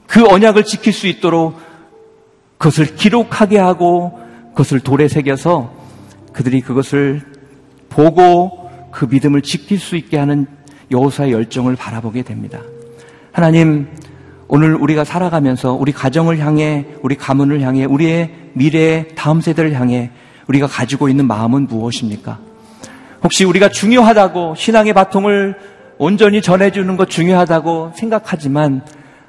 그 언약을 지킬 수 있도록 그것을 기록하게 하고 그것을 돌에 새겨서 그들이 그것을 보고 그 믿음을 지킬 수 있게 하는 여호사의 열정을 바라보게 됩니다. 하나님, 오늘 우리가 살아가면서 우리 가정을 향해, 우리 가문을 향해, 우리의 미래의 다음 세대를 향해 우리가 가지고 있는 마음은 무엇입니까? 혹시 우리가 중요하다고 신앙의 바통을 온전히 전해주는 것 중요하다고 생각하지만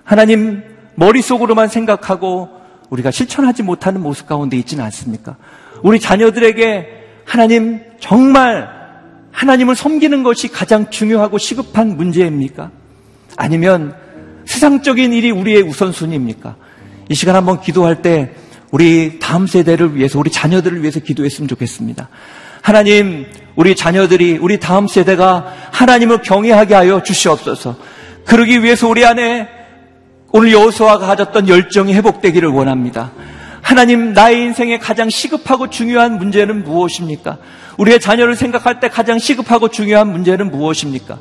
하나님 머릿속으로만 생각하고 우리가 실천하지 못하는 모습 가운데 있지는 않습니까? 우리 자녀들에게 하나님 정말 하나님을 섬기는 것이 가장 중요하고 시급한 문제입니까? 아니면 세상적인 일이 우리의 우선순위입니까? 이 시간 한번 기도할 때 우리 다음 세대를 위해서 우리 자녀들을 위해서 기도했으면 좋겠습니다. 하나님, 우리 자녀들이 우리 다음 세대가 하나님을 경외하게 하여 주시옵소서. 그러기 위해서 우리 안에 오늘 여호수아가 가졌던 열정이 회복되기를 원합니다. 하나님, 나의 인생에 가장 시급하고 중요한 문제는 무엇입니까? 우리의 자녀를 생각할 때 가장 시급하고 중요한 문제는 무엇입니까?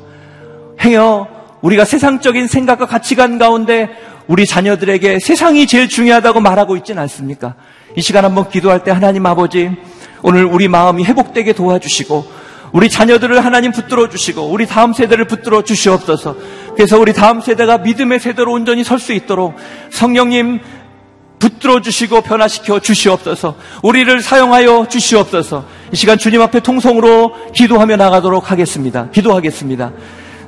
행여 우리가 세상적인 생각과 가치관 가운데 우리 자녀들에게 세상이 제일 중요하다고 말하고 있지는 않습니까? 이 시간 한번 기도할 때 하나님 아버지, 오늘 우리 마음이 회복되게 도와주시고, 우리 자녀들을 하나님 붙들어 주시고, 우리 다음 세대를 붙들어 주시옵소서. 그래서 우리 다음 세대가 믿음의 세대로 온전히 설 수 있도록 성령님 붙들어 주시고 변화시켜 주시옵소서. 우리를 사용하여 주시옵소서. 이 시간 주님 앞에 통성으로 기도하며 나가도록 하겠습니다. 기도하겠습니다.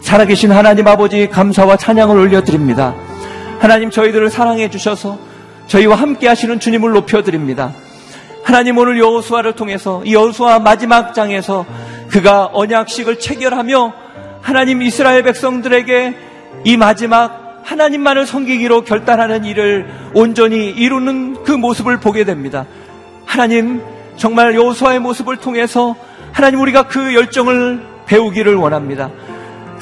살아계신 하나님 아버지 감사와 찬양을 올려드립니다. 하나님 저희들을 사랑해 주셔서 저희와 함께 하시는 주님을 높여드립니다. 하나님 오늘 여호수아를 통해서 이 여호수아 마지막 장에서 그가 언약식을 체결하며 하나님 이스라엘 백성들에게 이 마지막 하나님만을 섬기기로 결단하는 일을 온전히 이루는 그 모습을 보게 됩니다. 하나님 정말 여호수아의 모습을 통해서 하나님 우리가 그 열정을 배우기를 원합니다.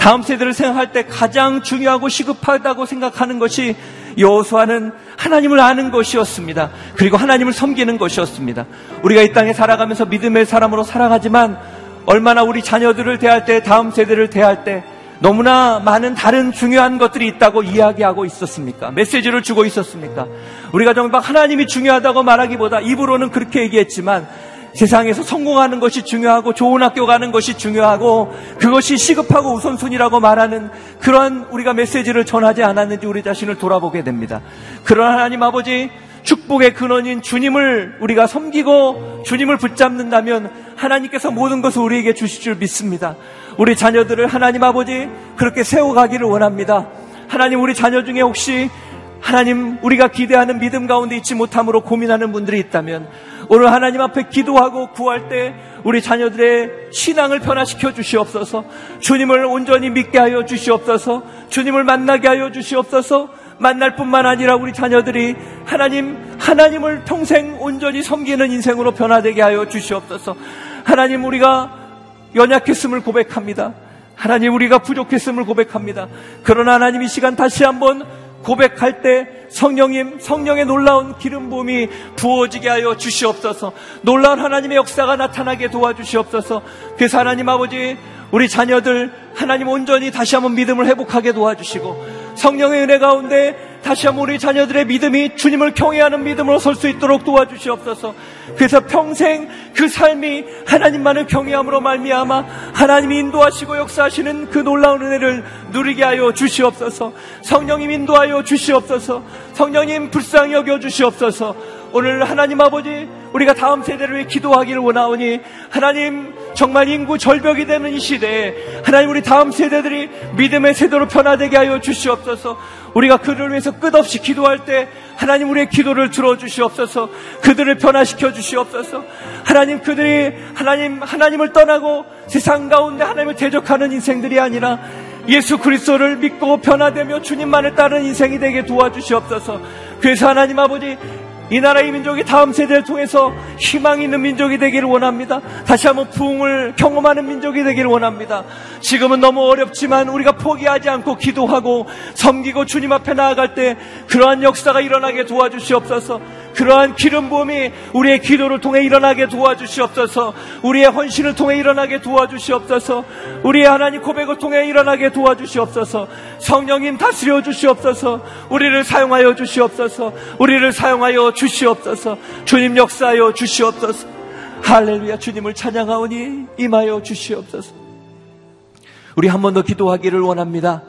다음 세대를 생각할 때 가장 중요하고 시급하다고 생각하는 것이 여호수아는 하나님을 아는 것이었습니다. 그리고 하나님을 섬기는 것이었습니다. 우리가 이 땅에 살아가면서 믿음의 사람으로 살아가지만 얼마나 우리 자녀들을 대할 때 다음 세대를 대할 때 너무나 많은 다른 중요한 것들이 있다고 이야기하고 있었습니까? 메시지를 주고 있었습니까? 우리가 정말 하나님이 중요하다고 말하기보다 입으로는 그렇게 얘기했지만 세상에서 성공하는 것이 중요하고 좋은 학교 가는 것이 중요하고 그것이 시급하고 우선순위라고 말하는 그러한 우리가 메시지를 전하지 않았는지 우리 자신을 돌아보게 됩니다. 그러나 하나님 아버지 축복의 근원인 주님을 우리가 섬기고 주님을 붙잡는다면 하나님께서 모든 것을 우리에게 주실 줄 믿습니다. 우리 자녀들을 하나님 아버지 그렇게 세워가기를 원합니다. 하나님 우리 자녀 중에 혹시 하나님 우리가 기대하는 믿음 가운데 있지 못함으로 고민하는 분들이 있다면 오늘 하나님 앞에 기도하고 구할 때 우리 자녀들의 신앙을 변화시켜 주시옵소서 주님을 온전히 믿게 하여 주시옵소서 주님을 만나게 하여 주시옵소서 만날 뿐만 아니라 우리 자녀들이 하나님, 하나님을 평생 온전히 섬기는 인생으로 변화되게 하여 주시옵소서. 하나님, 우리가 연약했음을 고백합니다. 하나님, 우리가 부족했음을 고백합니다. 그러나 하나님 이 시간 다시 한번 고백할 때 성령님, 성령의 놀라운 기름 부음이 부어지게 하여 주시옵소서. 놀라운 하나님의 역사가 나타나게 도와주시옵소서. 그래서 하나님 아버지, 우리 자녀들 하나님 온전히 다시 한번 믿음을 회복하게 도와주시고 성령의 은혜 가운데 다시 한번 우리 자녀들의 믿음이 주님을 경외하는 믿음으로 설 수 있도록 도와주시옵소서. 그래서 평생 그 삶이 하나님만을 경외함으로 말미암아 하나님이 인도하시고 역사하시는 그 놀라운 은혜를 누리게 하여 주시옵소서. 성령님 인도하여 주시옵소서. 성령님 불쌍히 여겨 주시옵소서. 오늘 하나님 아버지 우리가 다음 세대를 위해 기도하기를 원하오니 하나님 정말 인구 절벽이 되는 이 시대에 하나님 우리 다음 세대들이 믿음의 세대로 변화되게 하여 주시옵소서. 우리가 그들을 위해서 끝없이 기도할 때 하나님 우리의 기도를 들어주시옵소서. 그들을 변화시켜 주시옵소서. 하나님 그들이 하나님 하나님을 떠나고 세상 가운데 하나님을 대적하는 인생들이 아니라 예수 그리스도를 믿고 변화되며 주님만을 따르는 인생이 되게 도와주시옵소서. 그래서 하나님 아버지 이 나라의 민족이 다음 세대를 통해서 희망 있는 민족이 되기를 원합니다. 다시 한번 부흥을 경험하는 민족이 되기를 원합니다. 지금은 너무 어렵지만 우리가 포기하지 않고 기도하고 섬기고 주님 앞에 나아갈 때 그러한 역사가 일어나게 도와주시옵소서. 그러한 기름 부음이 우리의 기도를 통해 일어나게 도와주시옵소서. 우리의 헌신을 통해 일어나게 도와주시옵소서. 우리의 하나님 고백을 통해 일어나게 도와주시옵소서. 성령님 다스려 주시옵소서. 우리를 사용하여 주시옵소서. 우리를 사용하여 주시옵소서. 주님 역사하여 주시옵소서. 할렐루야 주님을 찬양하오니 임하여 주시옵소서. 우리 한 번 더 기도하기를 원합니다.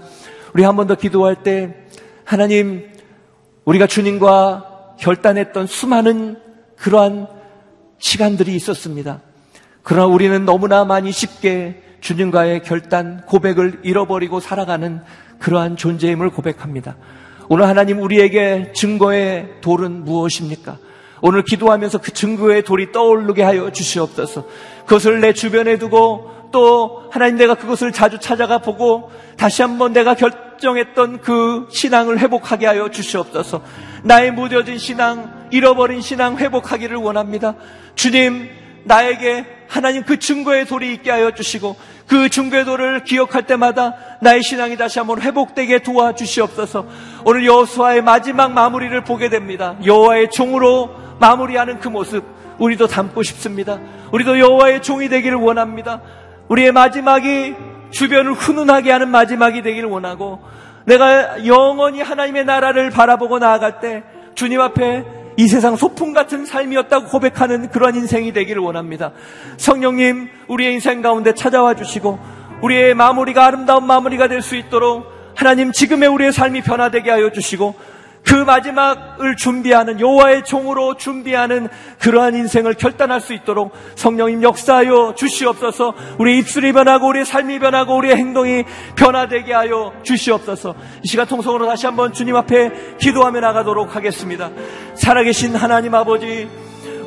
우리 한 번 더 기도할 때 하나님 우리가 주님과 결단했던 수많은 그러한 시간들이 있었습니다. 그러나 우리는 너무나 많이 쉽게 주님과의 결단, 고백을 잃어버리고 살아가는 그러한 존재임을 고백합니다. 오늘 하나님 우리에게 증거의 돌은 무엇입니까? 오늘 기도하면서 그 증거의 돌이 떠오르게 하여 주시옵소서. 그것을 내 주변에 두고 또 하나님 내가 그것을 자주 찾아가 보고 다시 한번 내가 결정했던 그 신앙을 회복하게 하여 주시옵소서. 나의 무뎌진 신앙, 잃어버린 신앙 회복하기를 원합니다. 주님, 나에게 하나님 그 증거의 돌이 있게 하여 주시고 그 증거의 돌을 기억할 때마다 나의 신앙이 다시 한번 회복되게 도와주시옵소서. 오늘 여호수아의 마지막 마무리를 보게 됩니다. 여호와의 종으로 마무리하는 그 모습 우리도 담고 싶습니다. 우리도 여호와의 종이 되기를 원합니다. 우리의 마지막이 주변을 훈훈하게 하는 마지막이 되기를 원하고 내가 영원히 하나님의 나라를 바라보고 나아갈 때 주님 앞에 이 세상 소풍 같은 삶이었다고 고백하는 그런 인생이 되기를 원합니다. 성령님, 우리의 인생 가운데 찾아와 주시고 우리의 마무리가 아름다운 마무리가 될 수 있도록 하나님 지금의 우리의 삶이 변화되게 하여 주시고 그 마지막을 준비하는 여호와의 종으로 준비하는 그러한 인생을 결단할 수 있도록 성령님 역사하여 주시옵소서. 우리 입술이 변하고 우리의 삶이 변하고 우리의 행동이 변화되게 하여 주시옵소서. 이 시간 통성으로 다시 한번 주님 앞에 기도하며 나가도록 하겠습니다. 살아계신 하나님 아버지,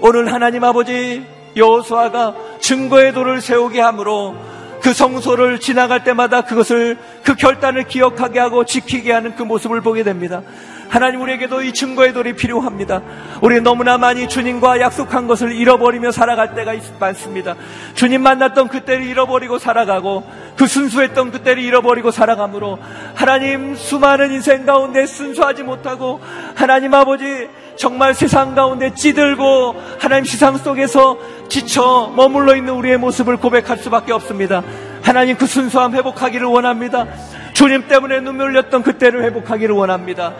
오늘 하나님 아버지 여호수아가 증거의 돌을 세우게 함으로 그 성소를 지나갈 때마다 그것을 그 결단을 기억하게 하고 지키게 하는 그 모습을 보게 됩니다. 하나님 우리에게도 이 증거의 돌이 필요합니다. 우리 너무나 많이 주님과 약속한 것을 잃어버리며 살아갈 때가 많습니다. 주님 만났던 그때를 잃어버리고 살아가고 그 순수했던 그때를 잃어버리고 살아가므로 하나님 수많은 인생 가운데 순수하지 못하고 하나님 아버지 정말 세상 가운데 찌들고 하나님 시상 속에서 지쳐 머물러 있는 우리의 모습을 고백할 수밖에 없습니다. 하나님 그 순수함 회복하기를 원합니다. 주님 때문에 눈물 흘렸던 그때를 회복하기를 원합니다.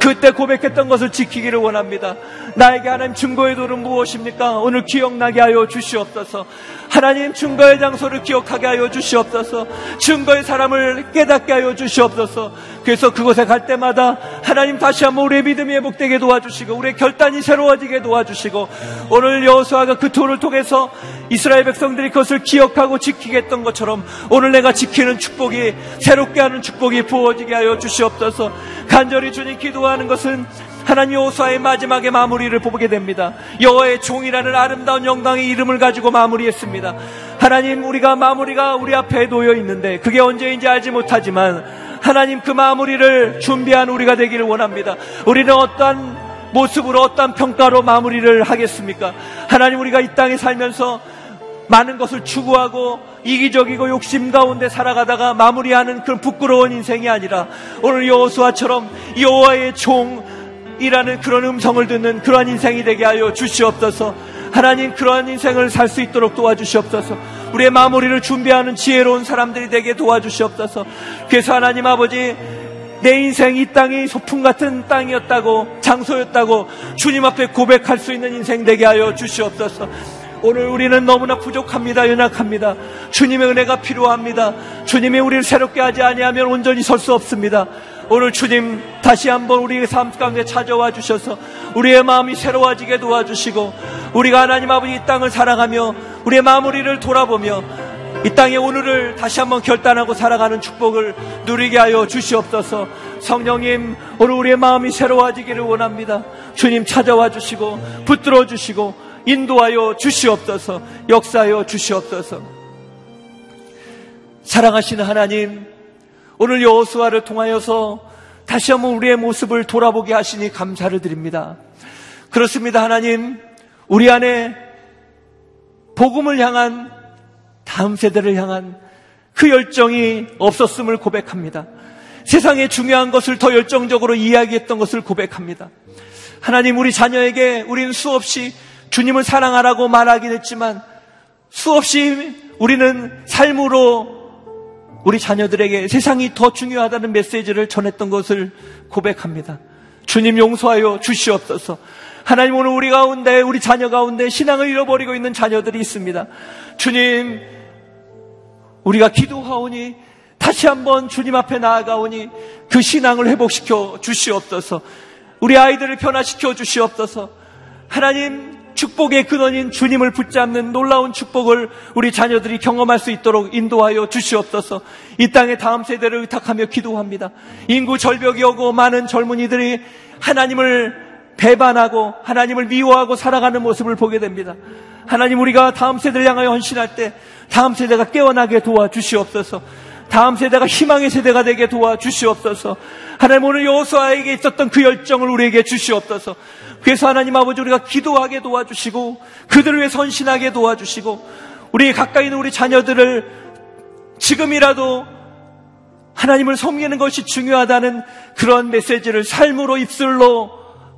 그때 고백했던 것을 지키기를 원합니다. 나에게 하나님 증거의 돌은 무엇입니까? 오늘 기억나게 하여 주시옵소서. 하나님 증거의 장소를 기억하게 하여 주시옵소서. 증거의 사람을 깨닫게 하여 주시옵소서. 그래서 그곳에 갈 때마다 하나님 다시 한번 우리의 믿음이 회복되게 도와주시고 우리의 결단이 새로워지게 도와주시고 오늘 여호수아가 그 돌을 통해서 이스라엘 백성들이 그것을 기억하고 지키겠던 것처럼 오늘 내가 지키는 축복이 새롭게 하는 축복이 부어지게 하여 주시옵소서. 간절히 주님 기도하는 것은 하나님 여호수아의 마지막에 마무리를 보게 됩니다. 여호와의 종이라는 아름다운 영광의 이름을 가지고 마무리했습니다. 하나님 우리가 마무리가 우리 앞에 놓여 있는데 그게 언제인지 알지 못하지만 하나님 그 마무리를 준비한 우리가 되기를 원합니다. 우리는 어떠한 모습으로 어떠한 평가로 마무리를 하겠습니까? 하나님 우리가 이 땅에 살면서 많은 것을 추구하고 이기적이고 욕심 가운데 살아가다가 마무리하는 그런 부끄러운 인생이 아니라 오늘 여호수아처럼 여호와의 종 이라는 그런 음성을 듣는 그러한 인생이 되게 하여 주시옵소서. 하나님 그러한 인생을 살 수 있도록 도와주시옵소서. 우리의 마무리를 준비하는 지혜로운 사람들이 되게 도와주시옵소서. 그래서 하나님 아버지 내 인생 이 땅이 소풍 같은 땅이었다고 장소였다고 주님 앞에 고백할 수 있는 인생 되게 하여 주시옵소서. 오늘 우리는 너무나 부족합니다. 연약합니다. 주님의 은혜가 필요합니다. 주님이 우리를 새롭게 하지 아니하면 온전히 설 수 없습니다. 오늘 주님 다시 한번 우리의 삶 가운데 찾아와 주셔서 우리의 마음이 새로워지게 도와주시고 우리가 하나님 아버지 이 땅을 살아가며 우리의 마무리를 돌아보며 이 땅의 오늘을 다시 한번 결단하고 살아가는 축복을 누리게 하여 주시옵소서. 성령님 오늘 우리의 마음이 새로워지기를 원합니다. 주님 찾아와 주시고 붙들어 주시고 인도하여 주시옵소서. 역사하여 주시옵소서. 사랑하시는 하나님 오늘 여호수아를 통하여서 다시 한번 우리의 모습을 돌아보게 하시니 감사를 드립니다. 그렇습니다, 하나님. 우리 안에 복음을 향한 다음 세대를 향한 그 열정이 없었음을 고백합니다. 세상에 중요한 것을 더 열정적으로 이야기했던 것을 고백합니다. 하나님, 우리 자녀에게 우리는 수없이 주님을 사랑하라고 말하긴 했지만 수없이 우리는 삶으로 우리 자녀들에게 세상이 더 중요하다는 메시지를 전했던 것을 고백합니다. 주님 용서하여 주시옵소서. 하나님 오늘 우리 가운데 우리 자녀 가운데 신앙을 잃어버리고 있는 자녀들이 있습니다. 주님 우리가 기도하오니 다시 한번 주님 앞에 나아가오니 그 신앙을 회복시켜 주시옵소서. 우리 아이들을 변화시켜 주시옵소서. 하나님 축복의 근원인 주님을 붙잡는 놀라운 축복을 우리 자녀들이 경험할 수 있도록 인도하여 주시옵소서. 이 땅의 다음 세대를 의탁하며 기도합니다. 인구 절벽이 오고 많은 젊은이들이 하나님을 배반하고 하나님을 미워하고 살아가는 모습을 보게 됩니다. 하나님 우리가 다음 세대를 향하여 헌신할 때 다음 세대가 깨어나게 도와주시옵소서. 다음 세대가 희망의 세대가 되게 도와주시옵소서. 하나님 오늘 여호수아에게 있었던 그 열정을 우리에게 주시옵소서. 그래서 하나님 아버지 우리가 기도하게 도와주시고 그들을 위해 선신하게 도와주시고 우리 가까이 있는 우리 자녀들을 지금이라도 하나님을 섬기는 것이 중요하다는 그런 메시지를 삶으로 입술로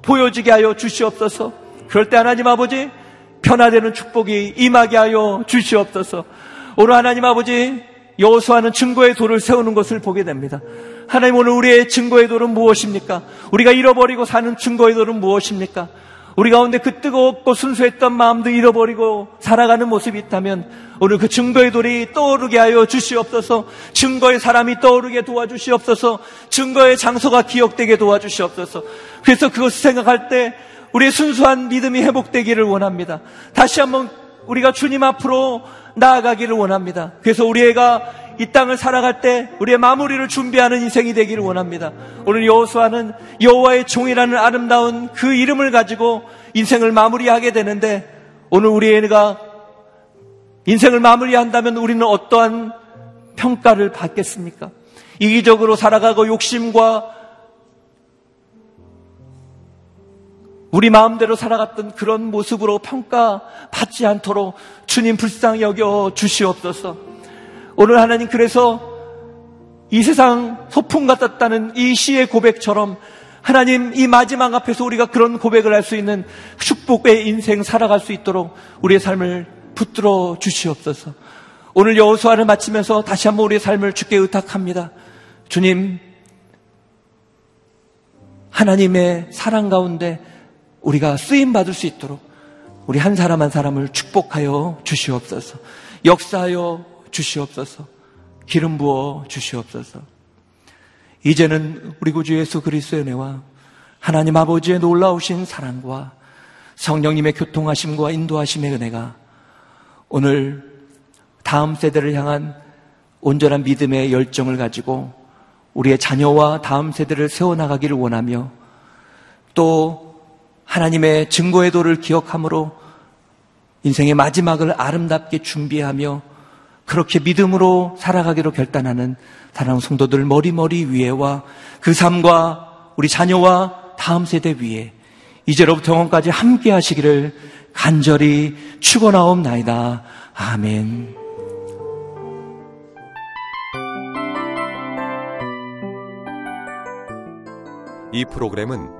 보여지게 하여 주시옵소서. 그럴 때 하나님 아버지 변화되는 축복이 임하게 하여 주시옵소서. 오늘 하나님 아버지 여호수아는 증거의 돌을 세우는 것을 보게 됩니다. 하나님 오늘 우리의 증거의 돌은 무엇입니까? 우리가 잃어버리고 사는 증거의 돌은 무엇입니까? 우리 가운데 그 뜨겁고 순수했던 마음도 잃어버리고 살아가는 모습이 있다면 오늘 그 증거의 돌이 떠오르게 하여 주시옵소서 증거의 사람이 떠오르게 도와주시옵소서 증거의 장소가 기억되게 도와주시옵소서 그래서 그것을 생각할 때 우리의 순수한 믿음이 회복되기를 원합니다. 다시 한번 우리가 주님 앞으로 나아가기를 원합니다. 그래서 우리 애가 이 땅을 살아갈 때 우리의 마무리를 준비하는 인생이 되기를 원합니다. 오늘 여호수아는 여호와의 종이라는 아름다운 그 이름을 가지고 인생을 마무리하게 되는데 오늘 우리 애가 인생을 마무리한다면 우리는 어떠한 평가를 받겠습니까? 이기적으로 살아가고 욕심과 우리 마음대로 살아갔던 그런 모습으로 평가받지 않도록 주님 불쌍히 여겨 주시옵소서. 오늘 하나님 그래서 이 세상 소풍 같았다는 이 시의 고백처럼 하나님 이 마지막 앞에서 우리가 그런 고백을 할 수 있는 축복의 인생 살아갈 수 있도록 우리의 삶을 붙들어 주시옵소서. 오늘 여호수아를 마치면서 다시 한번 우리의 삶을 주께 의탁합니다. 주님 하나님의 사랑 가운데 우리가 쓰임 받을 수 있도록 우리 한 사람 한 사람을 축복하여 주시옵소서. 역사하여 주시옵소서. 기름 부어 주시옵소서. 이제는 우리 구주 예수 그리스도의 은혜와 하나님 아버지의 놀라우신 사랑과 성령님의 교통하심과 인도하심의 은혜가 오늘 다음 세대를 향한 온전한 믿음의 열정을 가지고 우리의 자녀와 다음 세대를 세워나가기를 원하며 또 하나님의 증거의 도를 기억함으로 인생의 마지막을 아름답게 준비하며 그렇게 믿음으로 살아가기로 결단하는 사랑하는 성도들 머리머리 위에와 그 삶과 우리 자녀와 다음 세대 위에 이제로부터 영원까지 함께 하시기를 간절히 축원하옵나이다. 아멘. 이 프로그램은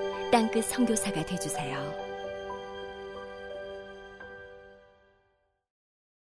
땅끝 성교사가 되주세요